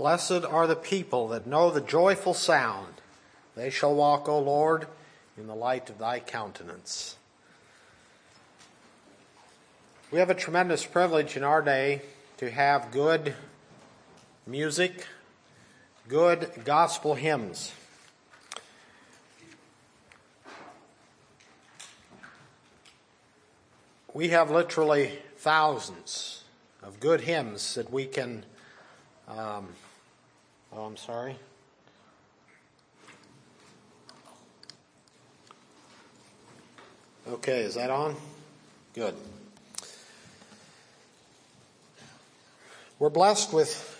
Blessed are the people that know the joyful sound. They shall walk, O Lord, in the light of thy countenance. We have a tremendous privilege in our day to have good music, good gospel hymns. We have literally thousands of good hymns that we can. Um, oh, I'm sorry. Okay, is that on? Good. We're blessed with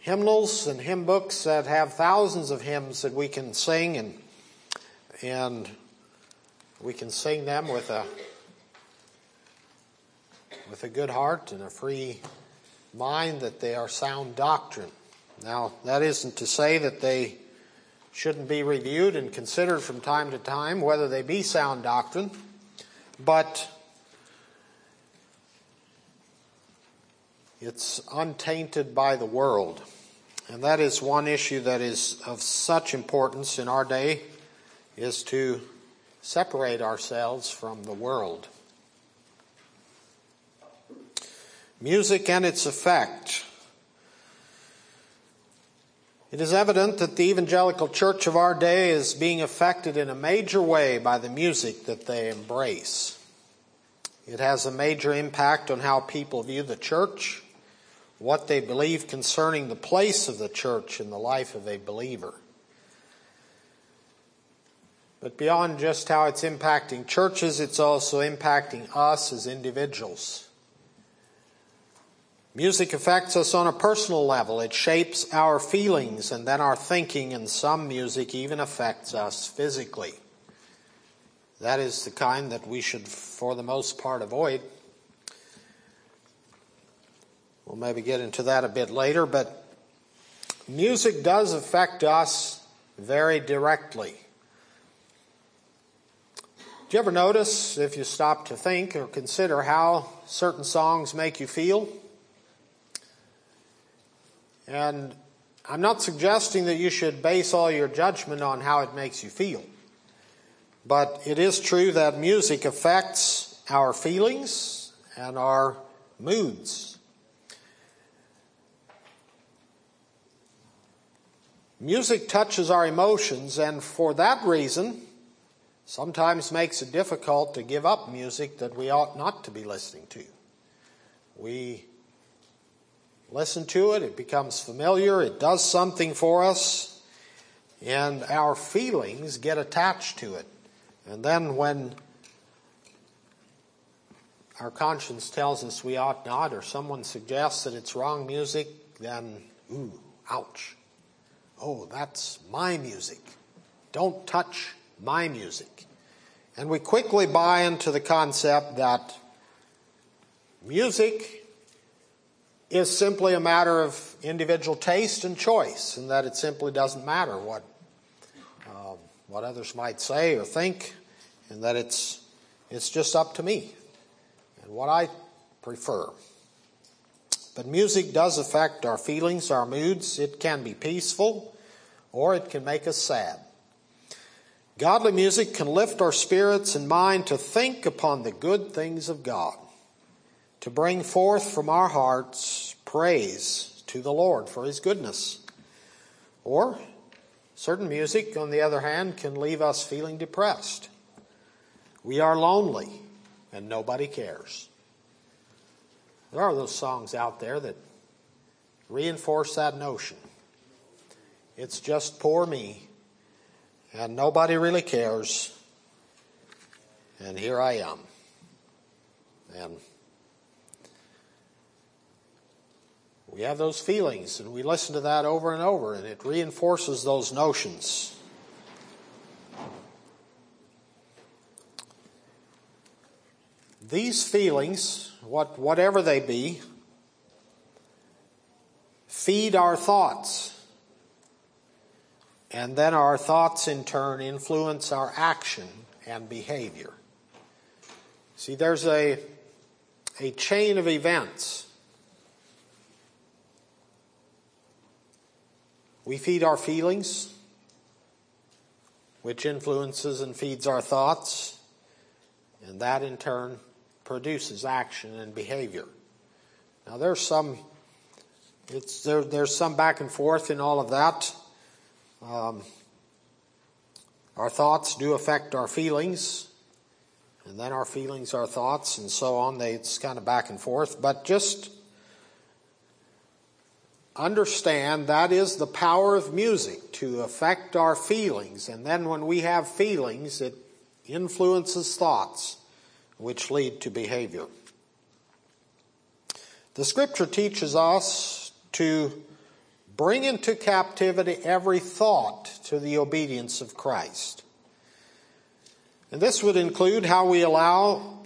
hymnals and hymn books that have thousands of hymns that we can sing and and we can sing them with a with a good heart and a free mind that they are sound doctrine. Now, that isn't to say that they shouldn't be reviewed and considered from time to time whether they be sound doctrine, but it's untainted by the world. And that is one issue that is of such importance in our day is to separate ourselves from the world. Music and its effect. It is evident that the evangelical church of our day is being affected in a major way by the music that they embrace. It has a major impact on how people view the church, what they believe concerning the place of the church in the life of a believer. But beyond just how it's impacting churches, it's also impacting us as individuals. Music affects us on a personal level. It shapes our feelings and then our thinking, and some music even affects us physically. That is the kind that we should, for the most part, avoid. We'll maybe get into that a bit later, but music does affect us very directly. Do you ever notice, if you stop to think or consider how certain songs make you feel? And I'm not suggesting that you should base all your judgment on how it makes you feel. But it is true that music affects our feelings and our moods. Music touches our emotions, and for that reason, sometimes makes it difficult to give up music that we ought not to be listening to. We listen to it, it becomes familiar, it does something for us, and our feelings get attached to it. And then when our conscience tells us we ought not, or someone suggests that it's wrong music, then, ooh, ouch. Oh, that's my music. Don't touch my music. And we quickly buy into the concept that music is simply a matter of individual taste and choice, and that it simply doesn't matter what uh, what others might say or think, and that it's it's just up to me and what I prefer. But music does affect our feelings, our moods. It can be peaceful, or it can make us sad. Godly music can lift our spirits and mind to think upon the good things of God to bring forth from our hearts praise to the Lord for His goodness. Or, certain music, on the other hand, can leave us feeling depressed. We are lonely and nobody cares. There are those songs out there that reinforce that notion. It's just poor me and nobody really cares. And here I am. And We have those feelings, and we listen to that over and over, and it reinforces those notions. These feelings, what, whatever they be, feed our thoughts. And then our thoughts, in turn, influence our action and behavior. See, there's a, a chain of events We feed our feelings, which influences and feeds our thoughts, and that in turn produces action and behavior. Now there's some, it's, there, there's some back and forth in all of that. Um, our thoughts do affect our feelings, and then our feelings, our thoughts, and so on. They, it's kind of back and forth, but just understand that is the power of music to affect our feelings. And then when we have feelings, it influences thoughts, which lead to behavior. The scripture teaches us to bring into captivity every thought to the obedience of Christ. And this would include how we allow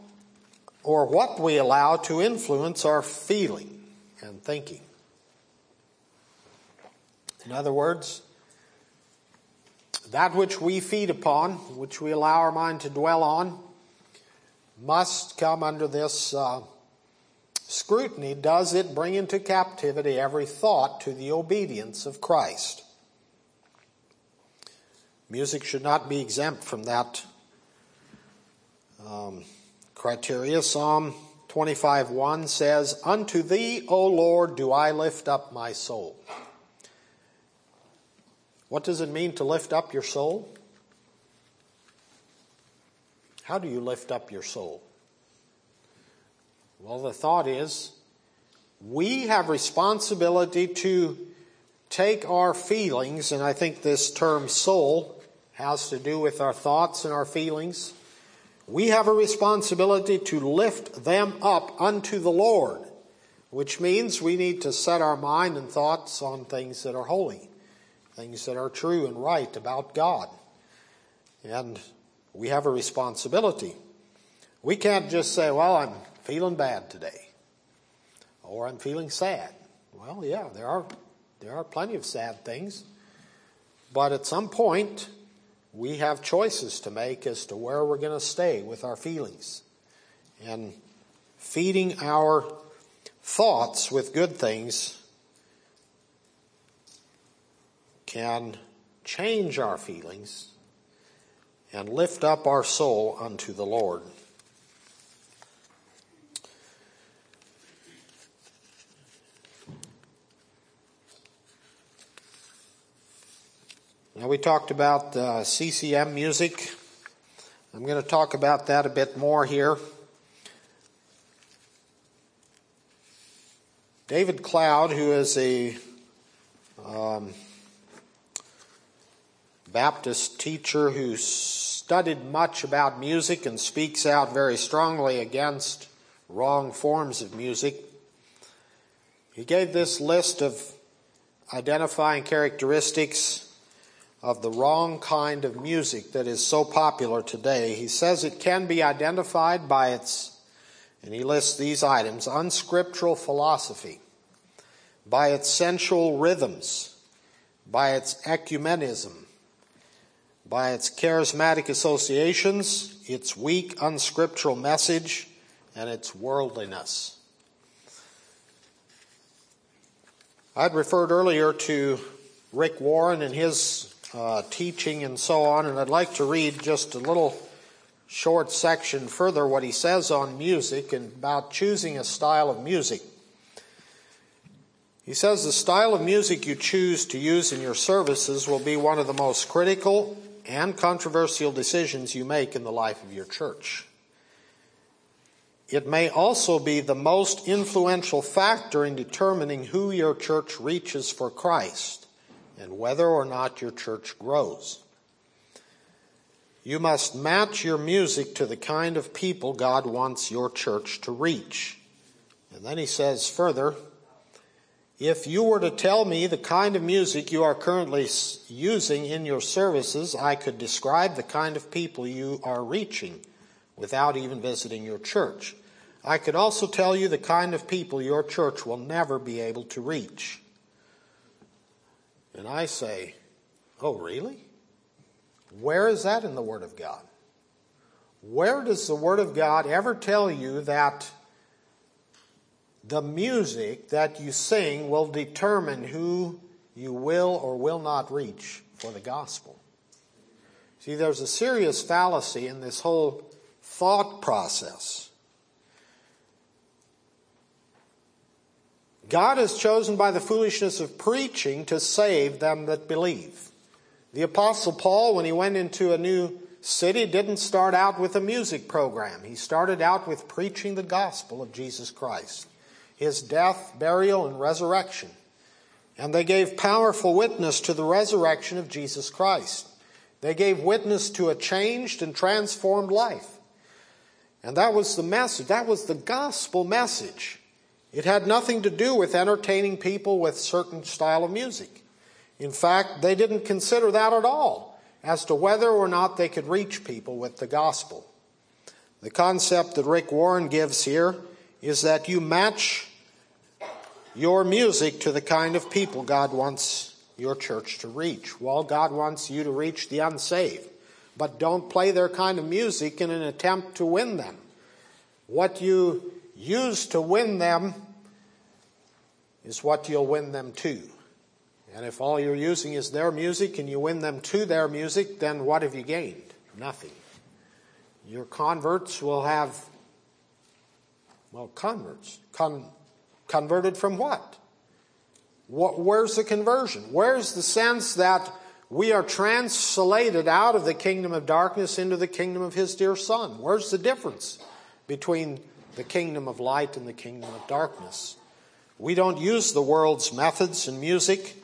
or what we allow to influence our feeling and thinking. In other words, that which we feed upon, which we allow our mind to dwell on, must come under this uh, scrutiny. Does it bring into captivity every thought to the obedience of Christ? Music should not be exempt from that um, criteria. Psalm 25 1 says, Unto thee, O Lord, do I lift up my soul. What does it mean to lift up your soul? How do you lift up your soul? Well, the thought is we have responsibility to take our feelings, and I think this term soul has to do with our thoughts and our feelings. We have a responsibility to lift them up unto the Lord, which means we need to set our mind and thoughts on things that are holy things that are true and right about God. And we have a responsibility. We can't just say, well, I'm feeling bad today. Or I'm feeling sad. Well, yeah, there are, there are plenty of sad things. But at some point, we have choices to make as to where we're going to stay with our feelings. And feeding our thoughts with good things can change our feelings and lift up our soul unto the Lord. Now, we talked about uh, CCM music. I'm going to talk about that a bit more here. David Cloud, who is a um, Baptist teacher who studied much about music and speaks out very strongly against wrong forms of music. He gave this list of identifying characteristics of the wrong kind of music that is so popular today. He says it can be identified by its, and he lists these items, unscriptural philosophy, by its sensual rhythms, by its ecumenism, by its charismatic associations, its weak unscriptural message, and its worldliness. I'd referred earlier to Rick Warren and his uh, teaching and so on, and I'd like to read just a little short section further what he says on music and about choosing a style of music. He says the style of music you choose to use in your services will be one of the most critical and controversial decisions you make in the life of your church. It may also be the most influential factor in determining who your church reaches for Christ and whether or not your church grows. You must match your music to the kind of people God wants your church to reach. And then he says further, if you were to tell me the kind of music you are currently using in your services, I could describe the kind of people you are reaching without even visiting your church. I could also tell you the kind of people your church will never be able to reach. And I say, Oh, really? Where is that in the Word of God? Where does the Word of God ever tell you that the music that you sing will determine who you will or will not reach for the gospel. See, there's a serious fallacy in this whole thought process. God has chosen by the foolishness of preaching to save them that believe. The apostle Paul, when he went into a new city, didn't start out with a music program. He started out with preaching the gospel of Jesus Christ, his death, burial, and resurrection. And they gave powerful witness to the resurrection of Jesus Christ. They gave witness to a changed and transformed life. And that was the message. That was the gospel message. It had nothing to do with entertaining people with certain style of music. In fact, they didn't consider that at all as to whether or not they could reach people with the gospel. The concept that Rick Warren gives here is that you match your music to the kind of people God wants your church to reach. Well, God wants you to reach the unsaved, but don't play their kind of music in an attempt to win them. What you use to win them is what you'll win them to. And if all you're using is their music and you win them to their music, then what have you gained? Nothing. Your converts will have, well, converts. Con- converted from what? Where's the conversion? Where's the sense that we are translated out of the kingdom of darkness into the kingdom of His dear Son? Where's the difference between the kingdom of light and the kingdom of darkness? We don't use the world's methods and music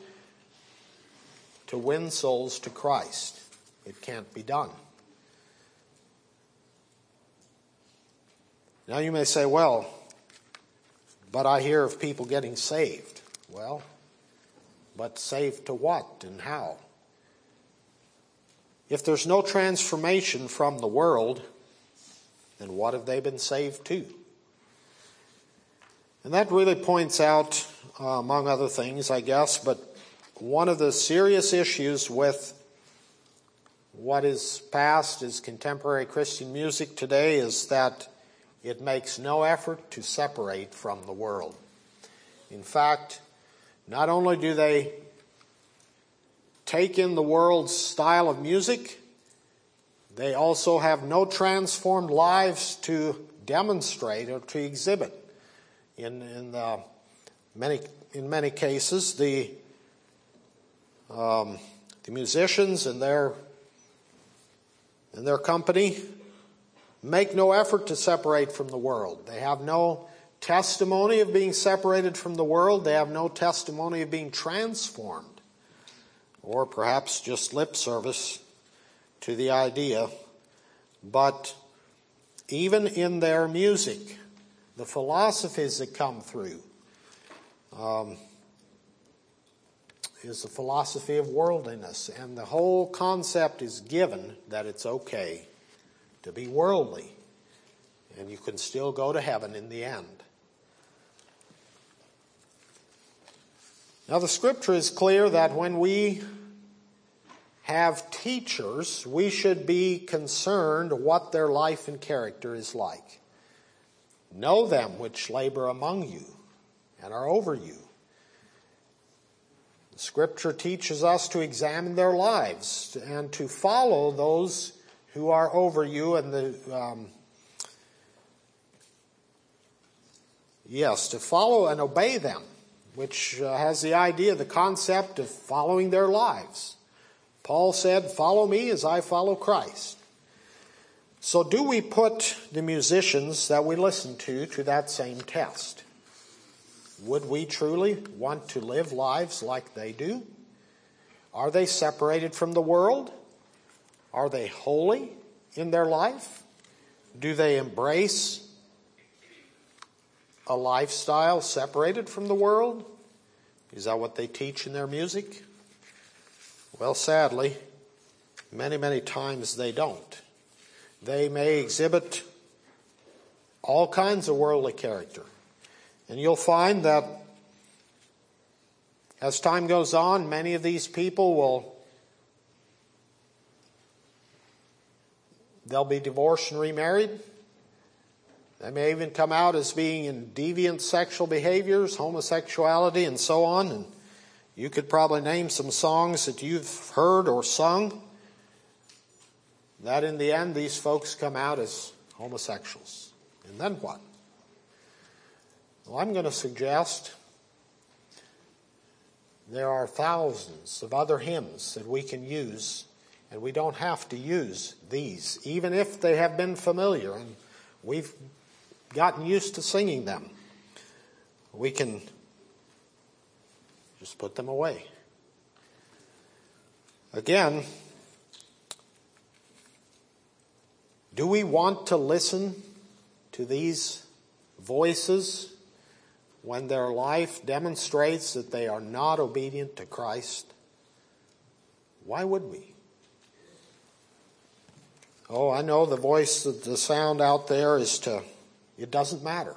to win souls to Christ. It can't be done. Now you may say, well, but I hear of people getting saved. Well, but saved to what and how? If there's no transformation from the world, then what have they been saved to? And that really points out, uh, among other things, I guess, but one of the serious issues with what is passed as contemporary Christian music today is that it makes no effort to separate from the world. In fact, not only do they take in the world's style of music, they also have no transformed lives to demonstrate or to exhibit. In, in, uh, many, in many cases, the, um, the musicians and their, and their company make no effort to separate from the world. They have no testimony of being separated from the world. They have no testimony of being transformed. Or perhaps just lip service to the idea. But even in their music, the philosophies that come through um, is the philosophy of worldliness. And the whole concept is given that it's okay to be worldly, and you can still go to heaven in the end. Now, the scripture is clear that when we have teachers, we should be concerned what their life and character is like. Know them which labor among you and are over you. The scripture teaches us to examine their lives and to follow those who are over you and the um, yes to follow and obey them which uh, has the idea the concept of following their lives. Paul said follow me as i follow christ. So do we put the musicians that we listen to to that same test? Would we truly want to live lives like they do? Are they separated from the world are they holy in their life? Do they embrace a lifestyle separated from the world? Is that what they teach in their music? Well, sadly, many, many times they don't. They may exhibit all kinds of worldly character. And you'll find that as time goes on, many of these people will They'll be divorced and remarried. They may even come out as being in deviant sexual behaviors, homosexuality, and so on. And You could probably name some songs that you've heard or sung that in the end these folks come out as homosexuals. And then what? Well, I'm going to suggest there are thousands of other hymns that we can use, and we don't have to use these, even if they have been familiar and we've gotten used to singing them. We can just put them away. Again, do we want to listen to these voices when their life demonstrates that they are not obedient to Christ? Why would we? Oh, I know the voice, the sound out there is to, it doesn't matter.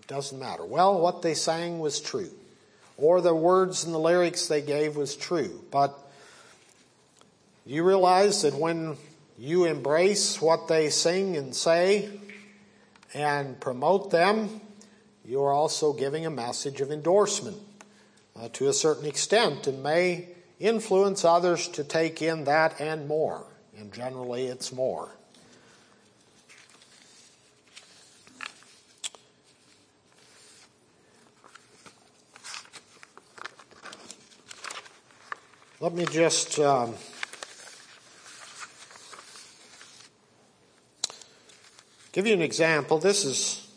It doesn't matter. Well, what they sang was true. Or the words and the lyrics they gave was true. But you realize that when you embrace what they sing and say and promote them, you are also giving a message of endorsement uh, to a certain extent and may influence others to take in that and more. And generally, it's more. Let me just um, give you an example. This is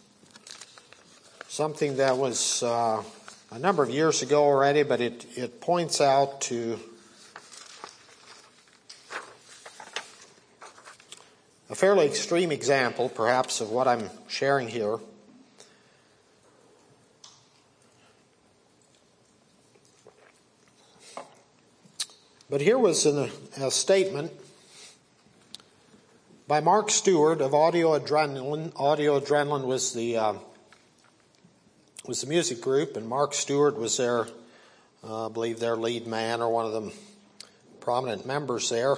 something that was uh, a number of years ago already, but it, it points out to a fairly extreme example, perhaps, of what I'm sharing here. But here was an, a statement by Mark Stuart of Audio Adrenaline. Audio Adrenaline was the uh, was the music group, and Mark Stuart was their, uh, I believe, their lead man or one of the prominent members there.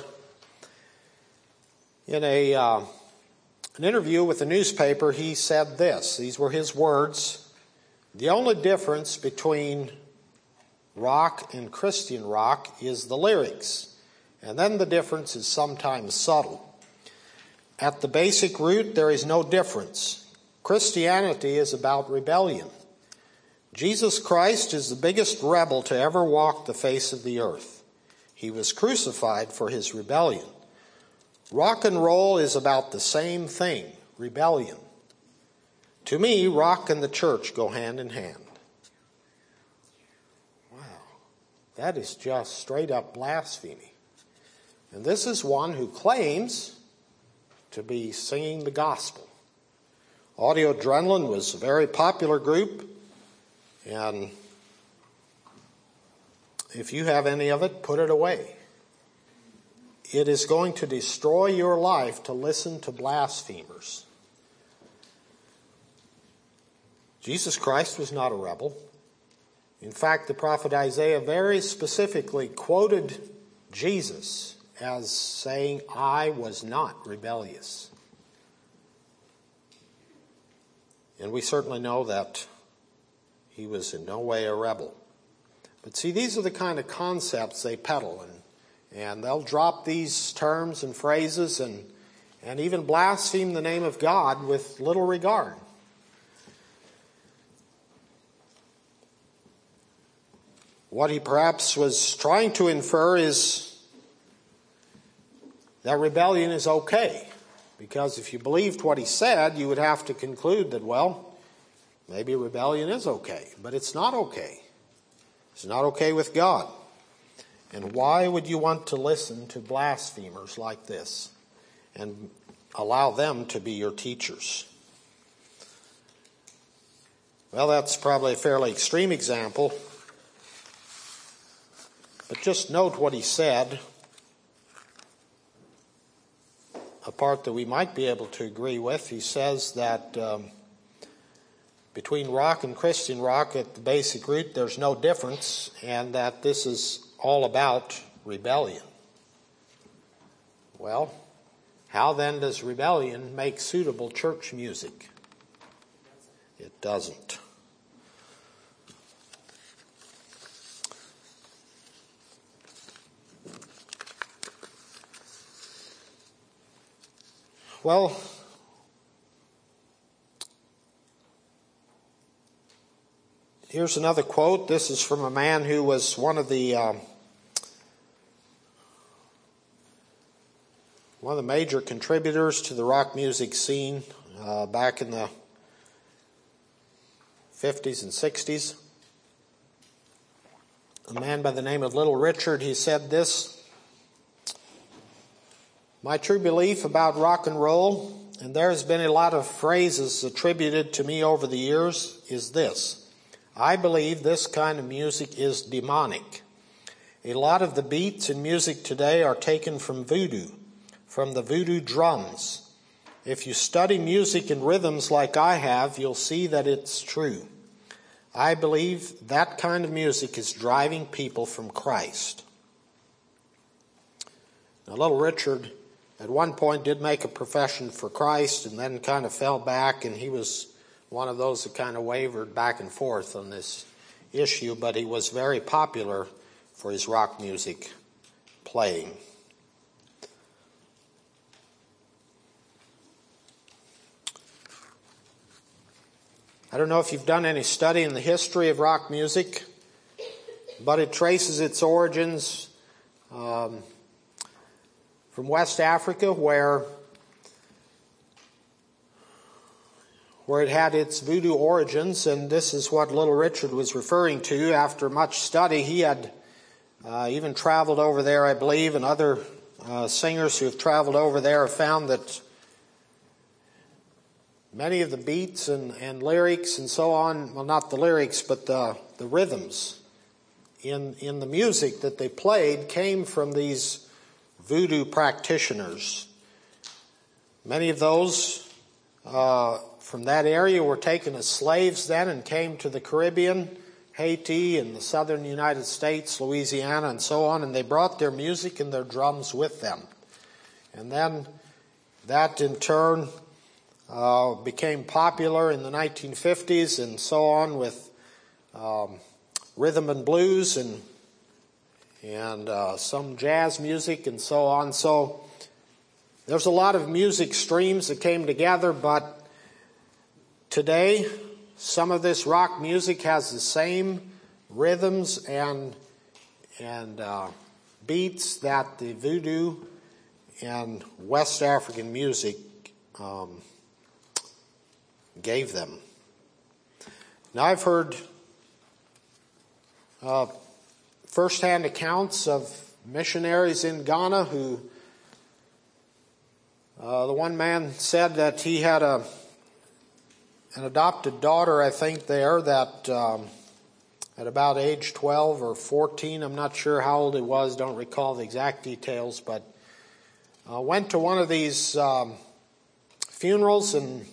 In a uh, an interview with a newspaper, he said this. These were his words. The only difference between rock and Christian rock is the lyrics, and then the difference is sometimes subtle. At the basic root, there is no difference. Christianity is about rebellion. Jesus Christ is the biggest rebel to ever walk the face of the earth. He was crucified for his rebellion. Rock and roll is about the same thing rebellion. To me, rock and the church go hand in hand. Wow, that is just straight up blasphemy. And this is one who claims to be singing the gospel. Audio Adrenaline was a very popular group and if you have any of it, put it away. It is going to destroy your life to listen to blasphemers. Jesus Christ was not a rebel. In fact, the prophet Isaiah very specifically quoted Jesus as saying, I was not rebellious. And we certainly know that he was in no way a rebel. But see, these are the kind of concepts they peddle, and, and they'll drop these terms and phrases and, and even blaspheme the name of God with little regard. What he perhaps was trying to infer is that rebellion is okay. Because if you believed what he said, you would have to conclude that, well, Maybe rebellion is okay, but it's not okay. It's not okay with God. And why would you want to listen to blasphemers like this and allow them to be your teachers? Well, that's probably a fairly extreme example. But just note what he said, a part that we might be able to agree with. He says that um, between rock and Christian rock at the basic root, there's no difference, and that this is all about rebellion. Well, how then does rebellion make suitable church music? It doesn't. Well, here's another quote. This is from a man who was one of the um, one of the major contributors to the rock music scene uh, back in the 50s and 60s. A man by the name of Little Richard, he said this My true belief about rock and roll, and there has been a lot of phrases attributed to me over the years, is this I believe this kind of music is demonic. A lot of the beats in music today are taken from voodoo, from the voodoo drums if you study music and rhythms like I have, you'll see that it's true. I believe that kind of music is driving people from Christ. Now, little Richard at one point did make a profession for Christ and then kind of fell back, and he was one of those that kind of wavered back and forth on this issue, but he was very popular for his rock music playing. I don't know if you've done any study in the history of rock music, but it traces its origins um, from West Africa, where where it had its voodoo origins, and this is what Little Richard was referring to. After much study, he had uh, even traveled over there, I believe, and other uh, singers who have traveled over there have found that many of the beats and, and lyrics and so on, well, not the lyrics, but the, the rhythms in, in the music that they played came from these voodoo practitioners. Many of those uh, from that area were taken as slaves then and came to the Caribbean, Haiti, and the southern United States, Louisiana, and so on, and they brought their music and their drums with them. And then that in turn uh, became popular in the 1950s and so on with um, rhythm and blues and and uh, some jazz music and so on. So there's a lot of music streams that came together, but today some of this rock music has the same rhythms and and uh, beats that the voodoo and West African music um, gave them. Now, I've heard uh, firsthand accounts of missionaries in Ghana who, uh, the one man said that he had a an adopted daughter, I think, there that um, at about age 12 or 14, I'm not sure how old he was, don't recall the exact details, but uh, went to one of these um, funerals and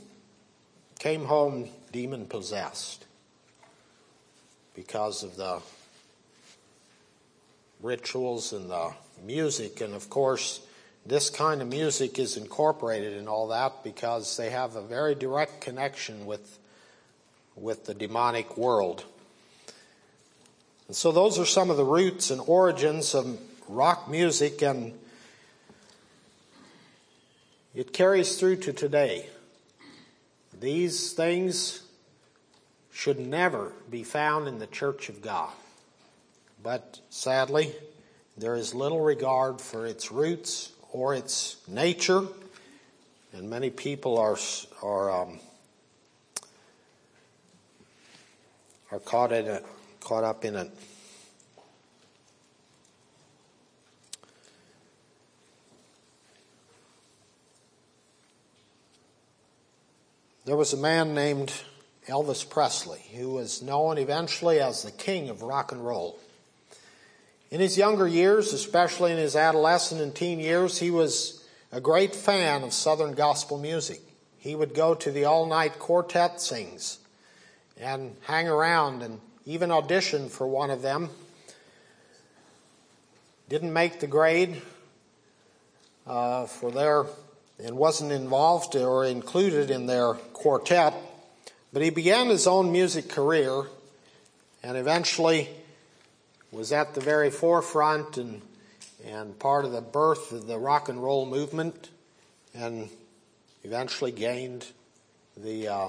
came home demon possessed because of the rituals and the music. And of course, this kind of music is incorporated in all that because they have a very direct connection with, with the demonic world. And so those are some of the roots and origins of rock music and it carries through to today. These things should never be found in the church of God. But sadly, there is little regard for its roots or its nature, and many people are are um, are caught in it, caught up in it. There was a man named Elvis Presley who was known eventually as the king of rock and roll. In his younger years, especially in his adolescent and teen years, he was a great fan of Southern gospel music. He would go to the all night quartet sings and hang around and even audition for one of them. Didn't make the grade uh, for their and wasn't involved or included in their quartet, but he began his own music career and eventually was at the very forefront and, and part of the birth of the rock and roll movement and eventually gained the uh,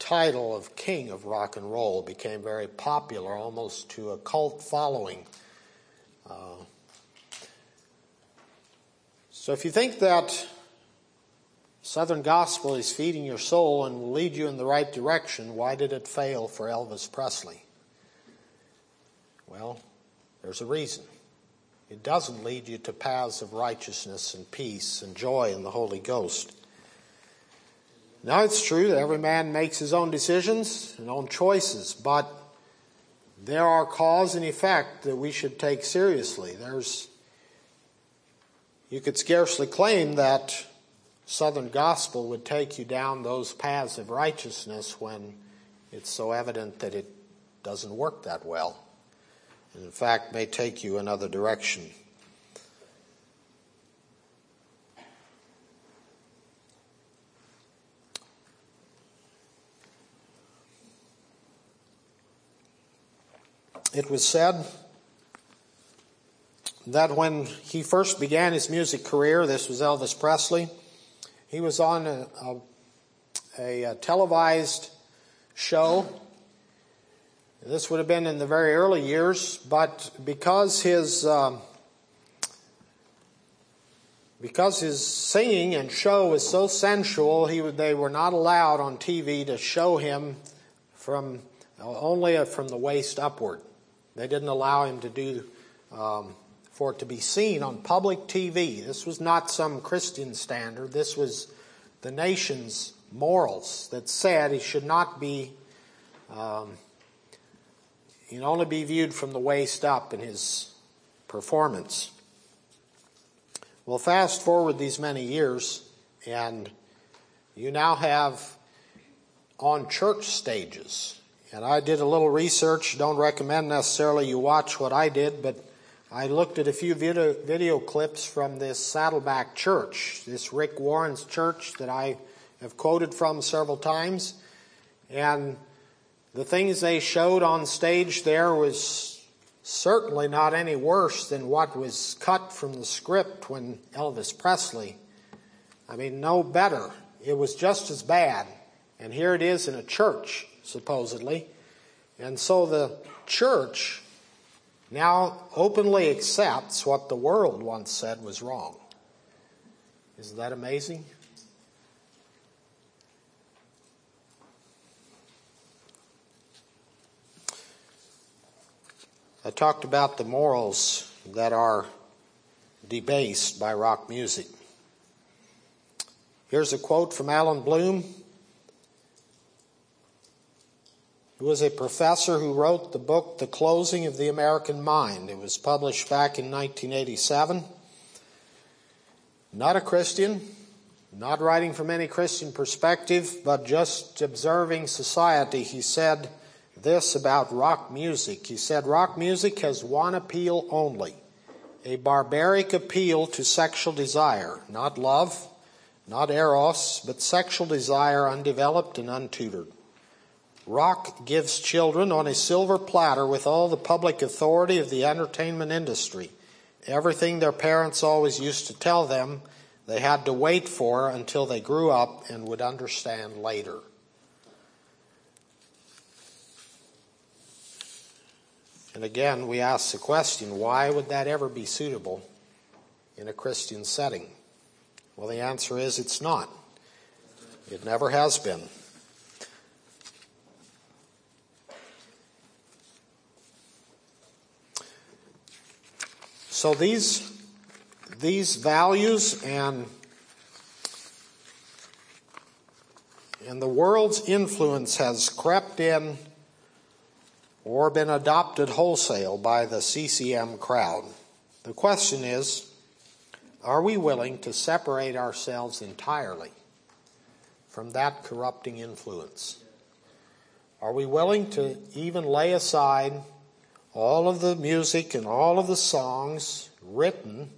title of king of rock and roll, became very popular, almost to a cult following. Uh, so if you think that Southern gospel is feeding your soul and will lead you in the right direction, why did it fail for Elvis Presley? Well, there's a reason. It doesn't lead you to paths of righteousness and peace and joy in the Holy Ghost. Now, it's true that every man makes his own decisions and own choices, but there are cause and effect that we should take seriously. There's, you could scarcely claim that Southern gospel would take you down those paths of righteousness when it's so evident that it doesn't work that well and in fact may take you another direction. It was said that when he first began his music career, this was Elvis Presley, he was on a, a, a televised show this would have been in the very early years, but because his um, because his singing and show was so sensual, he they were not allowed on TV to show him from only from the waist upward. They didn't allow him to do um, for it to be seen on public TV. This was not some Christian standard. This was the nation's morals that said he should not be. Um, he can only be viewed from the waist up in his performance. Well, fast forward these many years, and you now have on church stages. And I did a little research. Don't recommend necessarily you watch what I did, but I looked at a few video, video clips from this Saddleback Church, this Rick Warren's church that I have quoted from several times. And the things they showed on stage there was certainly not any worse than what was cut from the script when Elvis Presley. I mean, no better. It was just as bad. And here it is in a church, supposedly. And so the church now openly accepts what the world once said was wrong. Isn't that amazing? I talked about the morals that are debased by rock music. Here's a quote from Allan Bloom, who was a professor who wrote the book The Closing of the American Mind. It was published back in 1987. Not a Christian, not writing from any Christian perspective, but just observing society, he said, this about rock music. He said rock music has one appeal only a barbaric appeal to sexual desire, not love, not eros, but sexual desire undeveloped and untutored. Rock gives children on a silver platter with all the public authority of the entertainment industry. Everything their parents always used to tell them they had to wait for until they grew up and would understand later. And again, we ask the question why would that ever be suitable in a Christian setting? Well, the answer is it's not. It never has been. So these these values and and the world's influence has crept in or been adopted wholesale by the CCM crowd. The question is are we willing to separate ourselves entirely from that corrupting influence? Are we willing to even lay aside all of the music and all of the songs written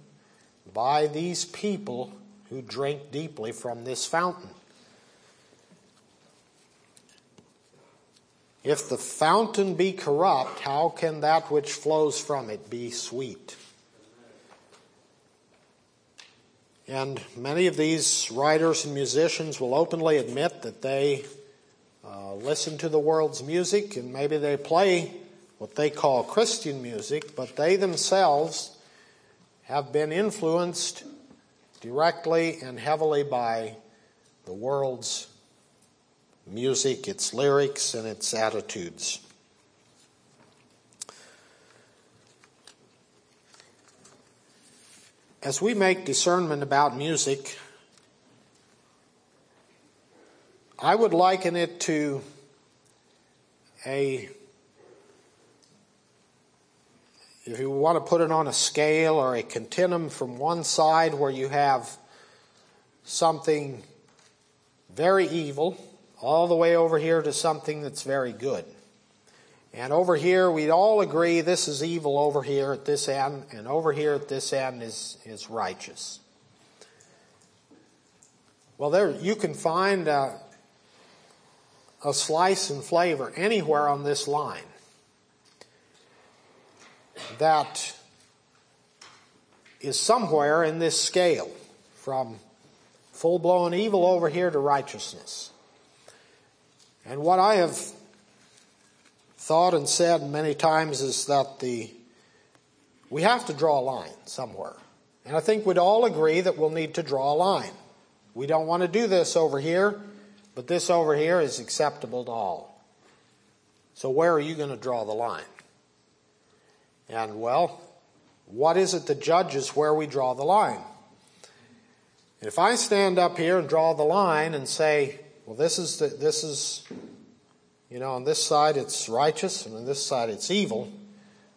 by these people who drink deeply from this fountain? If the fountain be corrupt, how can that which flows from it be sweet? And many of these writers and musicians will openly admit that they uh, listen to the world's music and maybe they play what they call Christian music, but they themselves have been influenced directly and heavily by the world's music, its lyrics, and its attitudes. As we make discernment about music, I would liken it to a, if you want to put it on a scale or a continuum from one side where you have something very evil all the way over here to something that's very good. And over here, we'd all agree this is evil over here at this end, and over here at this end is, is righteous. Well, there you can find a, a slice and flavor anywhere on this line that is somewhere in this scale from full blown evil over here to righteousness. And what I have thought and said many times is that the we have to draw a line somewhere. And I think we'd all agree that we'll need to draw a line. We don't want to do this over here, but this over here is acceptable to all. So where are you going to draw the line? And well, what is it that judges where we draw the line? If I stand up here and draw the line and say, well, this is the, this is, you know, on this side it's righteous and on this side it's evil.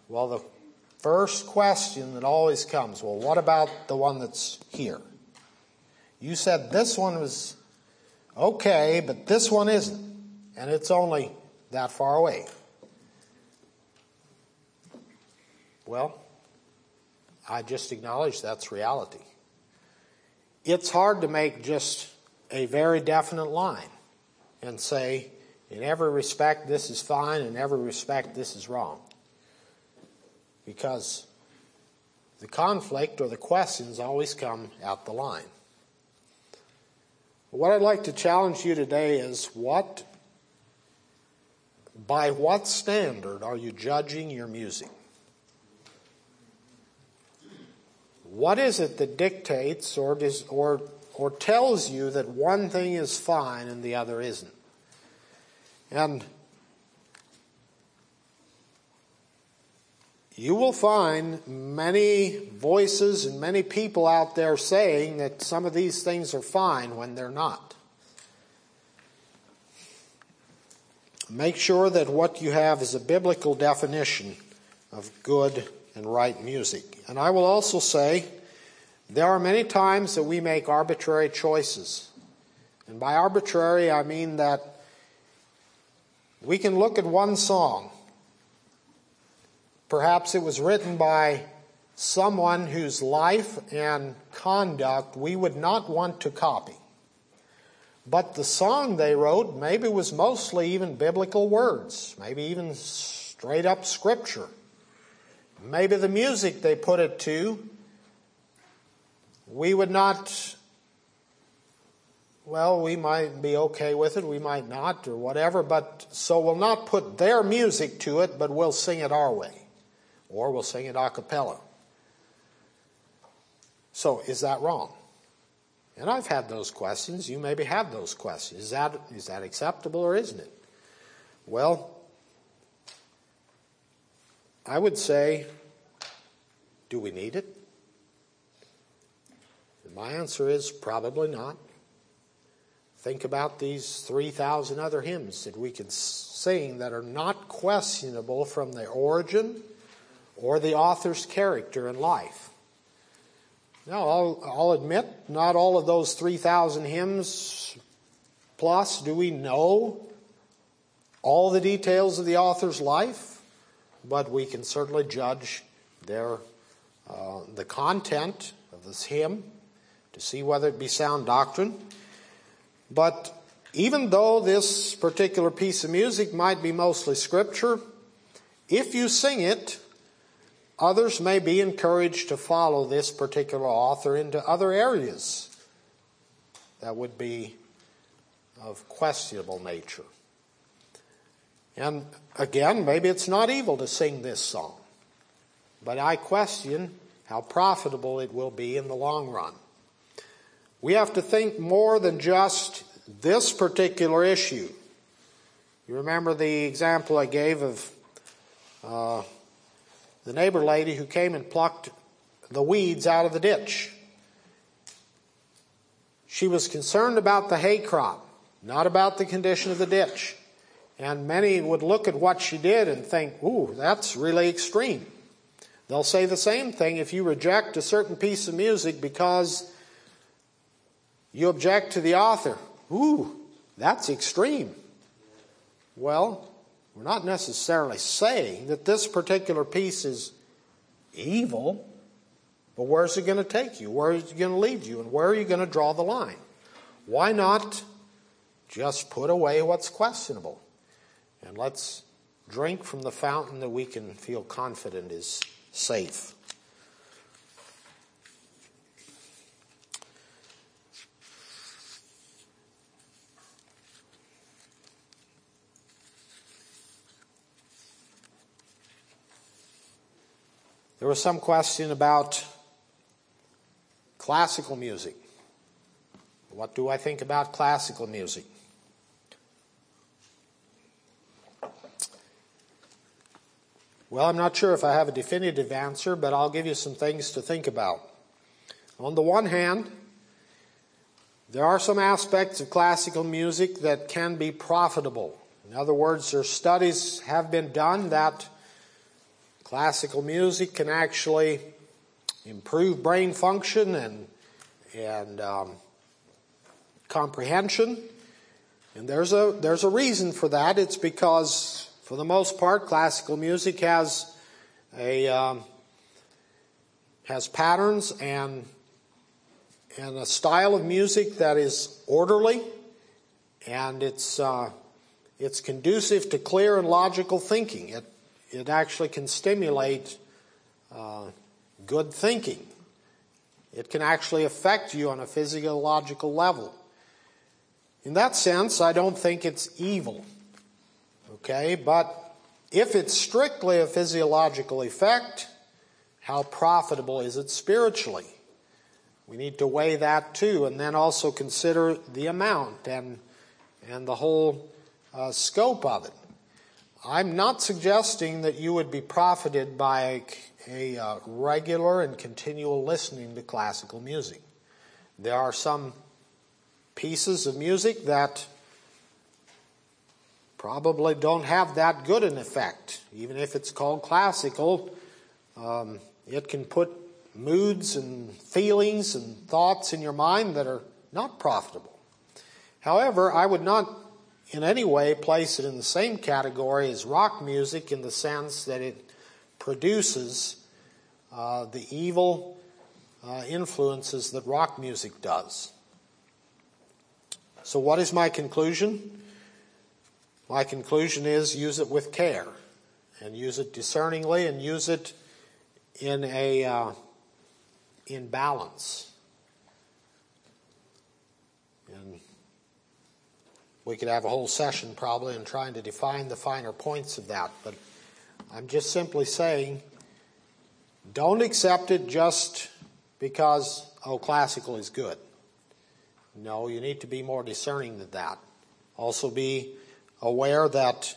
Well, the first question that always comes, well, what about the one that's here? You said this one was okay, but this one isn't. And it's only that far away. Well, I just acknowledge that's reality it's hard to make just a very definite line and say, in every respect, this is fine, in every respect, this is wrong. Because the conflict or the questions always come at the line. What I'd like to challenge you today is what, by what standard are you judging your music? What is it that dictates or, or, or tells you that one thing is fine and the other isn't? And you will find many voices and many people out there saying that some of these things are fine when they're not. Make sure that what you have is a biblical definition of good and right music. And I will also say there are many times that we make arbitrary choices. And by arbitrary, I mean that we can look at one song. Perhaps it was written by someone whose life and conduct we would not want to copy. But the song they wrote maybe was mostly even biblical words, maybe even straight up scripture. Maybe the music they put it to, we would not, well, we might be okay with it, we might not, or whatever, but so we'll not put their music to it, but we'll sing it our way. Or we'll sing it a cappella. So is that wrong? And I've had those questions. You maybe have those questions. Is that, is that acceptable or isn't it? Well, I would say, do we need it? My answer is probably not. Think about these 3,000 other hymns that we can sing that are not questionable from their origin or the author's character and life. Now, I'll, I'll admit, not all of those 3,000 hymns plus do we know all the details of the author's life but we can certainly judge their uh, the content of this hymn to see whether it be sound doctrine. But even though this particular piece of music might be mostly scripture, if you sing it others may be encouraged to follow this particular author into other areas that would be of questionable nature. And again, maybe it's not evil to sing this song, but I question how profitable it will be in the long run. We have to think more than just this particular issue. You remember the example I gave of uh, the neighbor lady who came and plucked the weeds out of the ditch. She was concerned about the hay crop, not about the condition of the ditch. And many would look at what she did and think, ooh, that's really extreme. They'll say the same thing if you reject a certain piece of music because you object to the author. Ooh, that's extreme. Well, we're not necessarily saying that this particular piece is evil, but where's it going to take you? Where is it going to lead you? And where are you going to draw the line? Why not just put away what's questionable? And let's drink from the fountain that we can feel confident is safe. There was some question about classical music. What do I think about classical music? Well, I'm not sure if I have a definitive answer, but I'll give you some things to think about. On the one hand, there are some aspects of classical music that can be profitable. In other words, there studies have been done that classical music can actually improve brain function and and um, comprehension. And there's a there's a reason for that. It's because for the most part, classical music has a um, has patterns and and a style of music that is orderly, and it's uh, it's conducive to clear and logical thinking. It it actually can stimulate uh, good thinking. It can actually affect you on a physiological level. In that sense, I don't think it's evil. Okay, but if it's strictly a physiological effect, how profitable is it spiritually? We need to weigh that too, and then also consider the amount and and the whole uh, scope of it. I'm not suggesting that you would be profited by a, uh, regular and continual listening to classical music. There are some pieces of music that probably don't have that good an effect. Even if it's called classical, um, it can put moods and feelings and thoughts in your mind that are not profitable. However, I would not in any way place it in the same category as rock music in the sense that it produces uh, the evil uh, influences that rock music does. So, what is my conclusion? My conclusion is use it with care and use it discerningly and use it in a uh, in balance. And we could have a whole session probably in trying to define the finer points of that, but I'm just simply saying don't accept it just because oh classical is good. No, you need to be more discerning than that. Also be aware that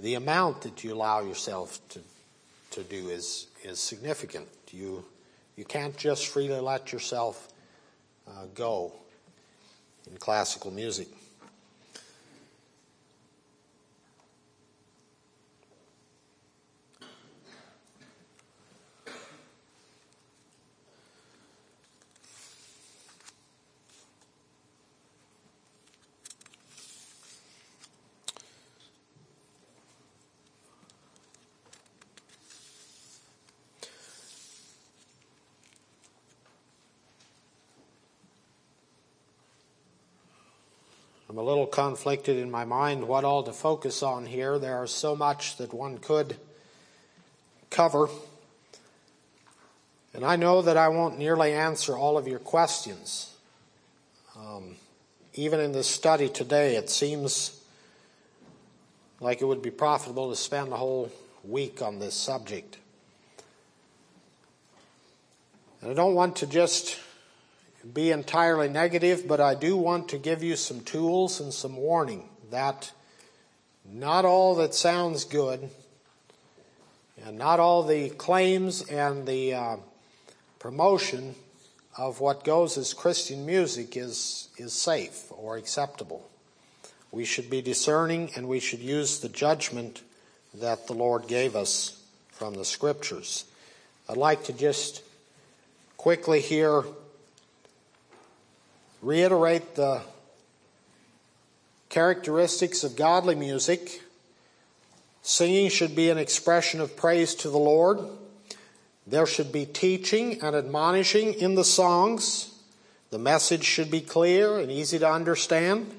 the amount that you allow yourself to, to do is, is significant. You, you can't just freely let yourself uh, go in classical music. A little conflicted in my mind what all to focus on here. There is so much that one could cover. And I know that I won't nearly answer all of your questions. Um, even in this study today, it seems like it would be profitable to spend a whole week on this subject. And I don't want to just be entirely negative, but I do want to give you some tools and some warning that not all that sounds good and not all the claims and the uh, promotion of what goes as Christian music is, is safe or acceptable. We should be discerning and we should use the judgment that the Lord gave us from the scriptures. I'd like to just quickly here reiterate the characteristics of godly music. Singing should be an expression of praise to the Lord. There should be teaching and admonishing in the songs. The message should be clear and easy to understand.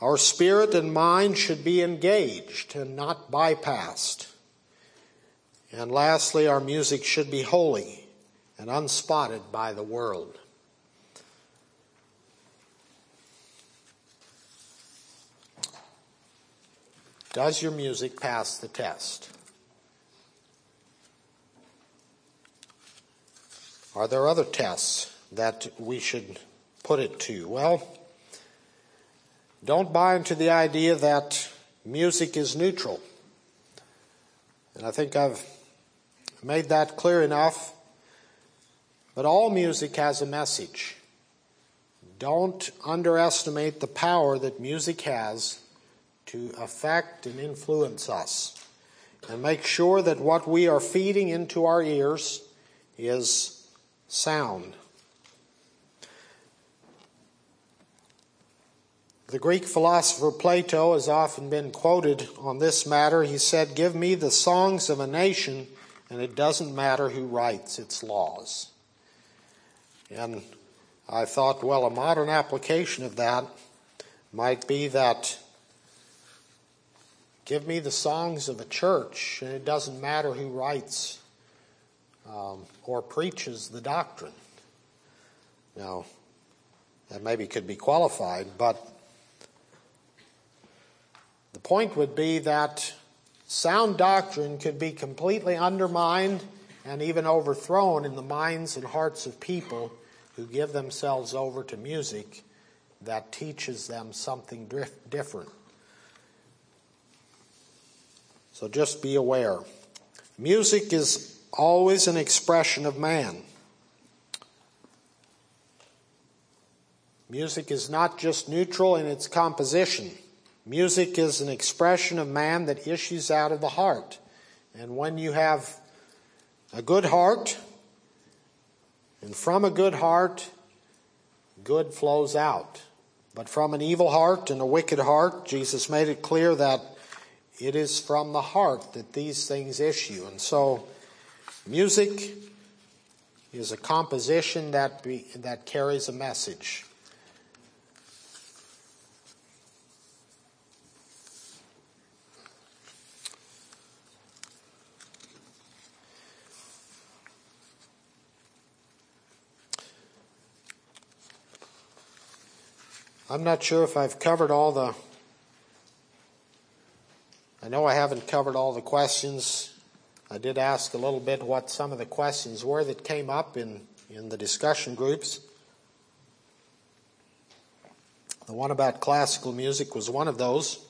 Our spirit and mind should be engaged and not bypassed. And lastly, our music should be holy and unspotted by the world. Does your music pass the test? Are there other tests that we should put it to? Well, don't buy into the idea that music is neutral. And I think I've made that clear enough. But all music has a message. Don't underestimate the power that music has to affect and influence us. And make sure that what we are feeding into our ears is sound. The Greek philosopher Plato has often been quoted on this matter. He said, Give me the songs of a nation, and it doesn't matter who writes its laws. And I thought, well, a modern application of that might be that Give me the songs of a church, and it doesn't matter who writes um, or preaches the doctrine. Now, that maybe could be qualified, but the point would be that sound doctrine could be completely undermined and even overthrown in the minds and hearts of people who give themselves over to music that teaches them something different. So just be aware. Music is always an expression of man. Music is not just neutral in its composition. Music is an expression of man that issues out of the heart. And when you have a good heart, and from a good heart, good flows out. But from an evil heart and a wicked heart, Jesus made it clear that it is from the heart that these things issue. And so, music is a composition that, be, that carries a message. I'm not sure if I've covered all the I know I haven't covered all the questions. I did ask a little bit what some of the questions were that came up in, in the discussion groups. The one about classical music was one of those.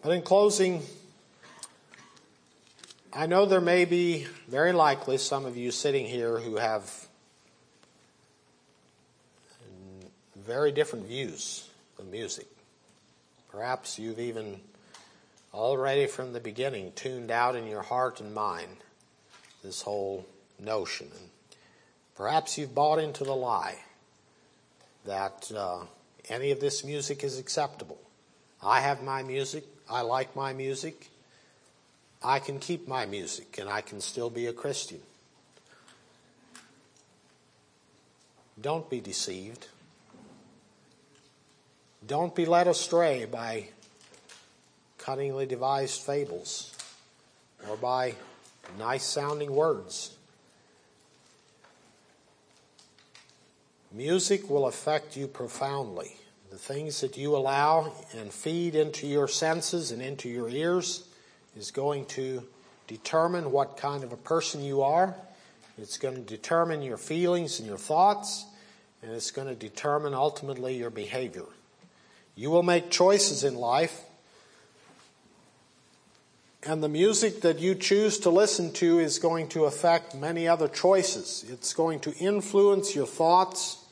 But in closing, I know there may be, very likely, some of you sitting here who have very different views of music. Perhaps you've even already from the beginning tuned out in your heart and mind this whole notion. And perhaps you've bought into the lie that uh, any of this music is acceptable. I have my music. I like my music. I can keep my music and I can still be a Christian. Don't be deceived. Don't be led astray by cunningly devised fables or by nice sounding words. Music will affect you profoundly. The things that you allow and feed into your senses and into your ears is going to determine what kind of a person you are. It's going to determine your feelings and your thoughts, and it's going to determine ultimately your behavior. You will make choices in life, and the music that you choose to listen to is going to affect many other choices. It's going to influence your thoughts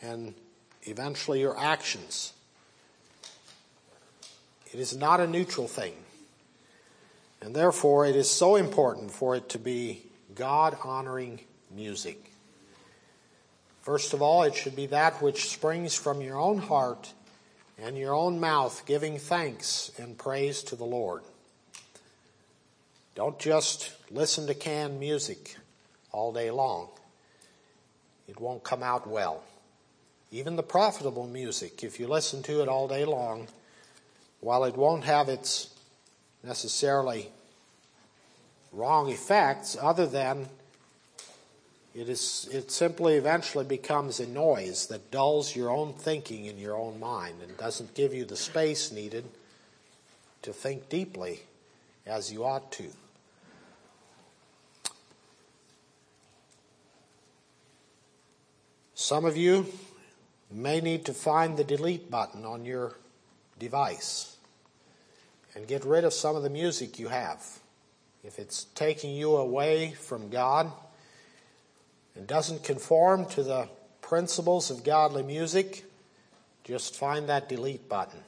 and eventually your actions. It is not a neutral thing. And therefore, it is so important for it to be God honoring music. First of all, it should be that which springs from your own heart and your own mouth, giving thanks and praise to the Lord. Don't just listen to canned music all day long. It won't come out well. Even the profitable music, if you listen to it all day long, while it won't have its necessarily wrong effects other than it is it simply eventually becomes a noise that dulls your own thinking in your own mind and doesn't give you the space needed to think deeply as you ought to. Some of you may need to find the delete button on your device and get rid of some of the music you have. If it's taking you away from God and doesn't conform to the principles of godly music, just find that delete button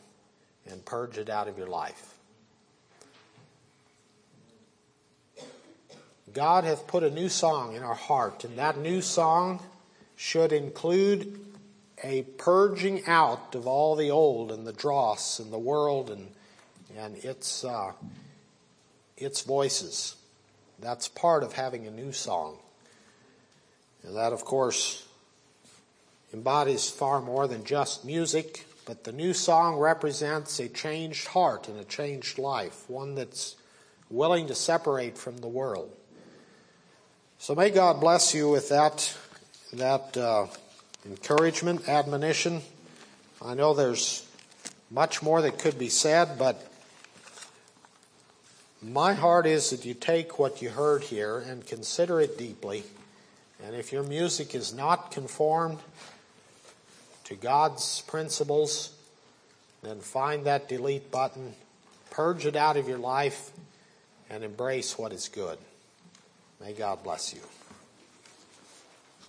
and purge it out of your life. God hath put a new song in our heart, and that new song should include a purging out of all the old and the dross and the world and and its uh, its voices. That's part of having a new song, and that, of course, embodies far more than just music. But the new song represents a changed heart and a changed life, one that's willing to separate from the world. So may God bless you with that that. Uh, encouragement, admonition. I know there's much more that could be said, but my heart is that you take what you heard here and consider it deeply. And if your music is not conformed to God's principles, then find that delete button, purge it out of your life, and embrace what is good. May God bless you.